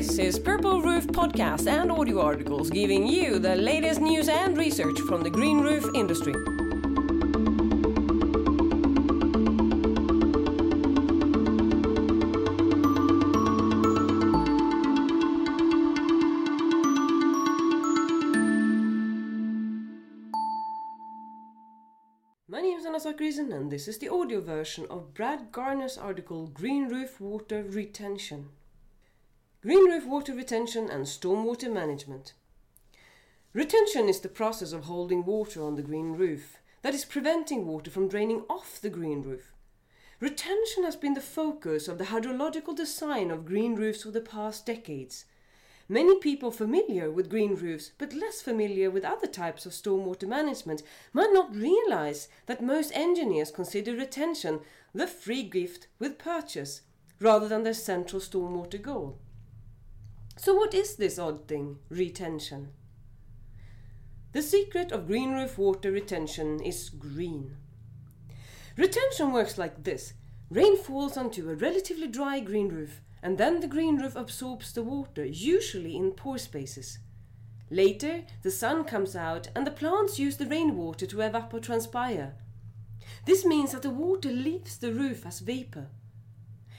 This is Purple Roof Podcast and audio articles giving you the latest news and research from the green roof industry. My name is Anna Zakrisson and this is the audio version of Brad Garner's article Green Roof Water Retention. Green roof water retention and stormwater management. Retention is the process of holding water on the green roof, that is, preventing water from draining off the green roof. Retention has been the focus of the hydrological design of green roofs for the past decades. Many people familiar with green roofs, but less familiar with other types of stormwater management, might not realize that most engineers consider retention the free gift with purchase, rather than their central stormwater goal. So, what is this odd thing, retention? The secret of green roof water retention is green. Retention works like this rain falls onto a relatively dry green roof, and then the green roof absorbs the water, usually in pore spaces. Later, the sun comes out, and the plants use the rainwater to evapotranspire. This means that the water leaves the roof as vapor.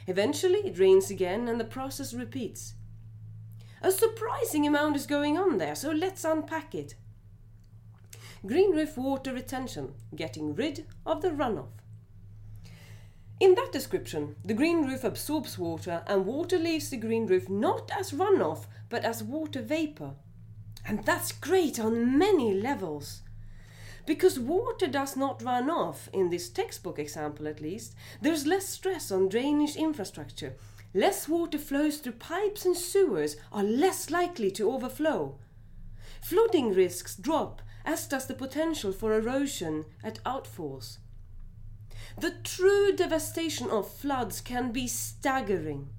Eventually, it rains again, and the process repeats. A surprising amount is going on there, so let's unpack it. Green roof water retention, getting rid of the runoff. In that description, the green roof absorbs water and water leaves the green roof not as runoff but as water vapor. And that's great on many levels. Because water does not run off, in this textbook example at least, there's less stress on drainage infrastructure. Less water flows through pipes and sewers are less likely to overflow. Flooding risks drop, as does the potential for erosion at outfalls. The true devastation of floods can be staggering.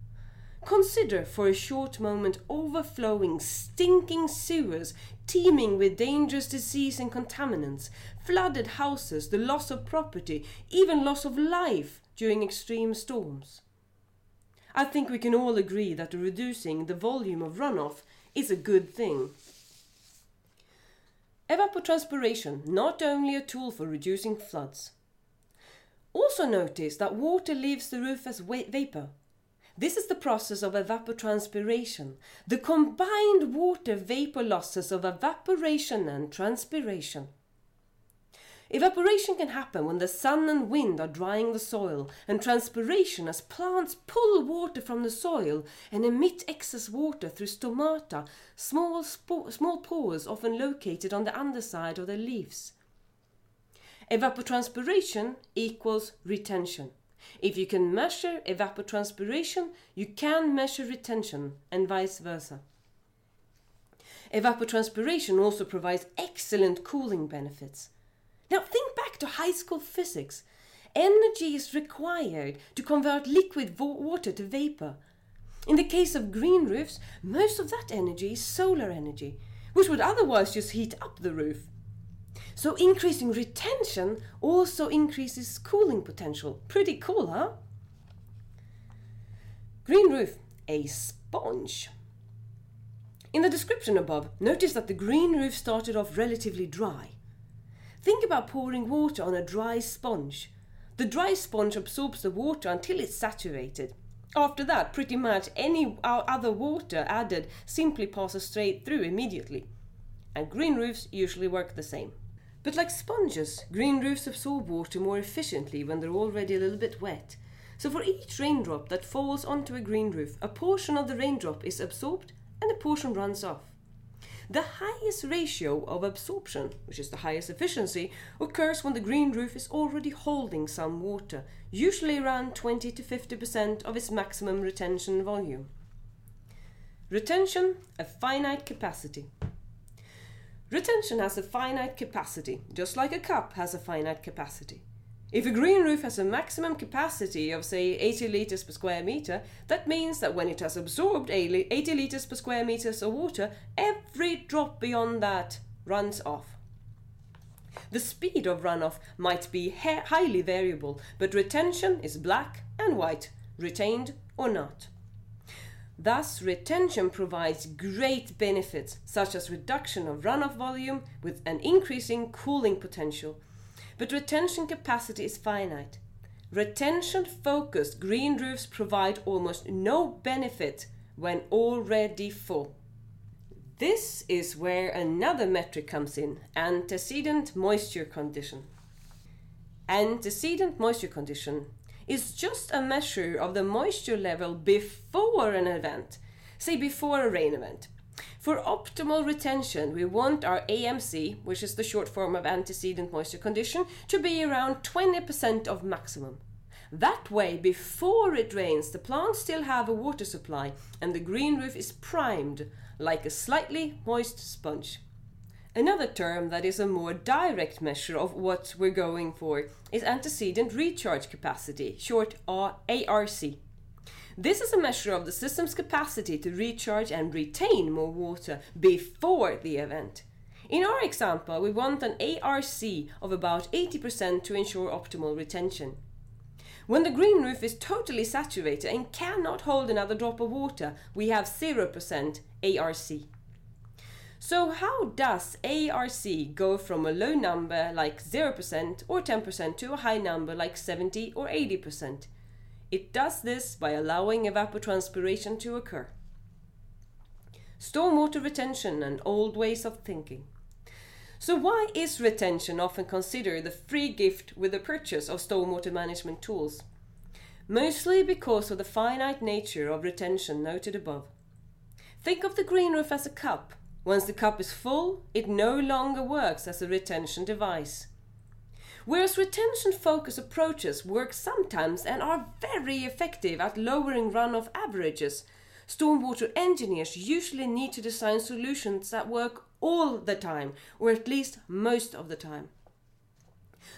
Consider for a short moment overflowing, stinking sewers teeming with dangerous disease and contaminants, flooded houses, the loss of property, even loss of life during extreme storms. I think we can all agree that reducing the volume of runoff is a good thing. Evapotranspiration, not only a tool for reducing floods. Also notice that water leaves the roof as vapor. This is the process of evapotranspiration, the combined water vapor losses of evaporation and transpiration. Evaporation can happen when the sun and wind are drying the soil, and transpiration as plants pull water from the soil and emit excess water through stomata, small, small pores often located on the underside of the leaves. Evapotranspiration equals retention. If you can measure evapotranspiration, you can measure retention, and vice versa. Evapotranspiration also provides excellent cooling benefits. Now think back to high school physics. Energy is required to convert liquid water to vapor. In the case of green roofs, most of that energy is solar energy, which would otherwise just heat up the roof. So increasing retention also increases cooling potential. Pretty cool, huh? Green roof, a sponge. In the description above, notice that the green roof started off relatively dry. Think about pouring water on a dry sponge. The dry sponge absorbs the water until it's saturated. After that, pretty much any other water added simply passes straight through immediately. And green roofs usually work the same. But like sponges, green roofs absorb water more efficiently when they're already a little bit wet. So for each raindrop that falls onto a green roof, a portion of the raindrop is absorbed and a portion runs off. The highest ratio of absorption, which is the highest efficiency, occurs when the green roof is already holding some water, usually around 20 to 50% of its maximum retention volume. Retention, a finite capacity. Retention has a finite capacity, just like a cup has a finite capacity. If a green roof has a maximum capacity of, say, 80 litres per square metre, that means that when it has absorbed 80 litres per square metres of water, every drop beyond that runs off. The speed of runoff might be highly variable, but retention is black and white, retained or not. Thus, retention provides great benefits, such as reduction of runoff volume with an increasing cooling potential. But retention capacity is finite. Retention focused green roofs provide almost no benefit when already full. This is where another metric comes in antecedent moisture condition. Antecedent moisture condition is just a measure of the moisture level before an event, say before a rain event. For optimal retention, we want our AMC, which is the short form of antecedent moisture condition, to be around 20% of maximum. That way, before it rains, the plants still have a water supply and the green roof is primed like a slightly moist sponge. Another term that is a more direct measure of what we're going for is antecedent recharge capacity, short ARC. This is a measure of the system's capacity to recharge and retain more water before the event. In our example, we want an ARC of about 80% to ensure optimal retention. When the green roof is totally saturated and cannot hold another drop of water, we have 0% ARC. So how does ARC go from a low number like 0% or 10% to a high number like 70 or 80%? It does this by allowing evapotranspiration to occur. Stormwater retention and old ways of thinking. So why is retention often considered the free gift with the purchase of stormwater management tools? Mostly because of the finite nature of retention noted above. Think of the green roof as a cup once the cup is full, it no longer works as a retention device. Whereas retention focused approaches work sometimes and are very effective at lowering runoff averages, stormwater engineers usually need to design solutions that work all the time, or at least most of the time.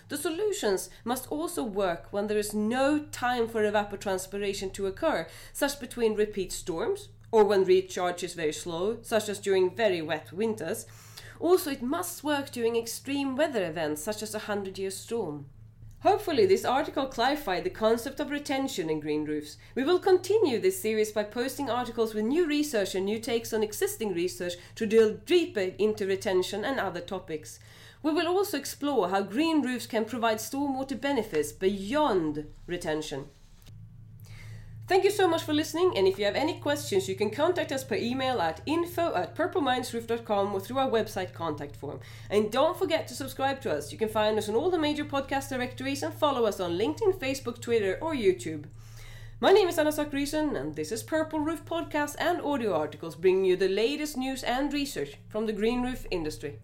The solutions must also work when there is no time for evapotranspiration to occur, such between repeat storms, or when recharge is very slow, such as during very wet winters. Also, it must work during extreme weather events, such as a 100 year storm. Hopefully, this article clarified the concept of retention in green roofs. We will continue this series by posting articles with new research and new takes on existing research to delve deeper into retention and other topics. We will also explore how green roofs can provide stormwater benefits beyond retention. Thank you so much for listening, and if you have any questions, you can contact us per email at info at purpleminesroof.com or through our website contact form. And don't forget to subscribe to us. You can find us on all the major podcast directories and follow us on LinkedIn, Facebook, Twitter, or YouTube. My name is Anna Zakrisson, and this is Purple Roof Podcast and audio articles bringing you the latest news and research from the green roof industry.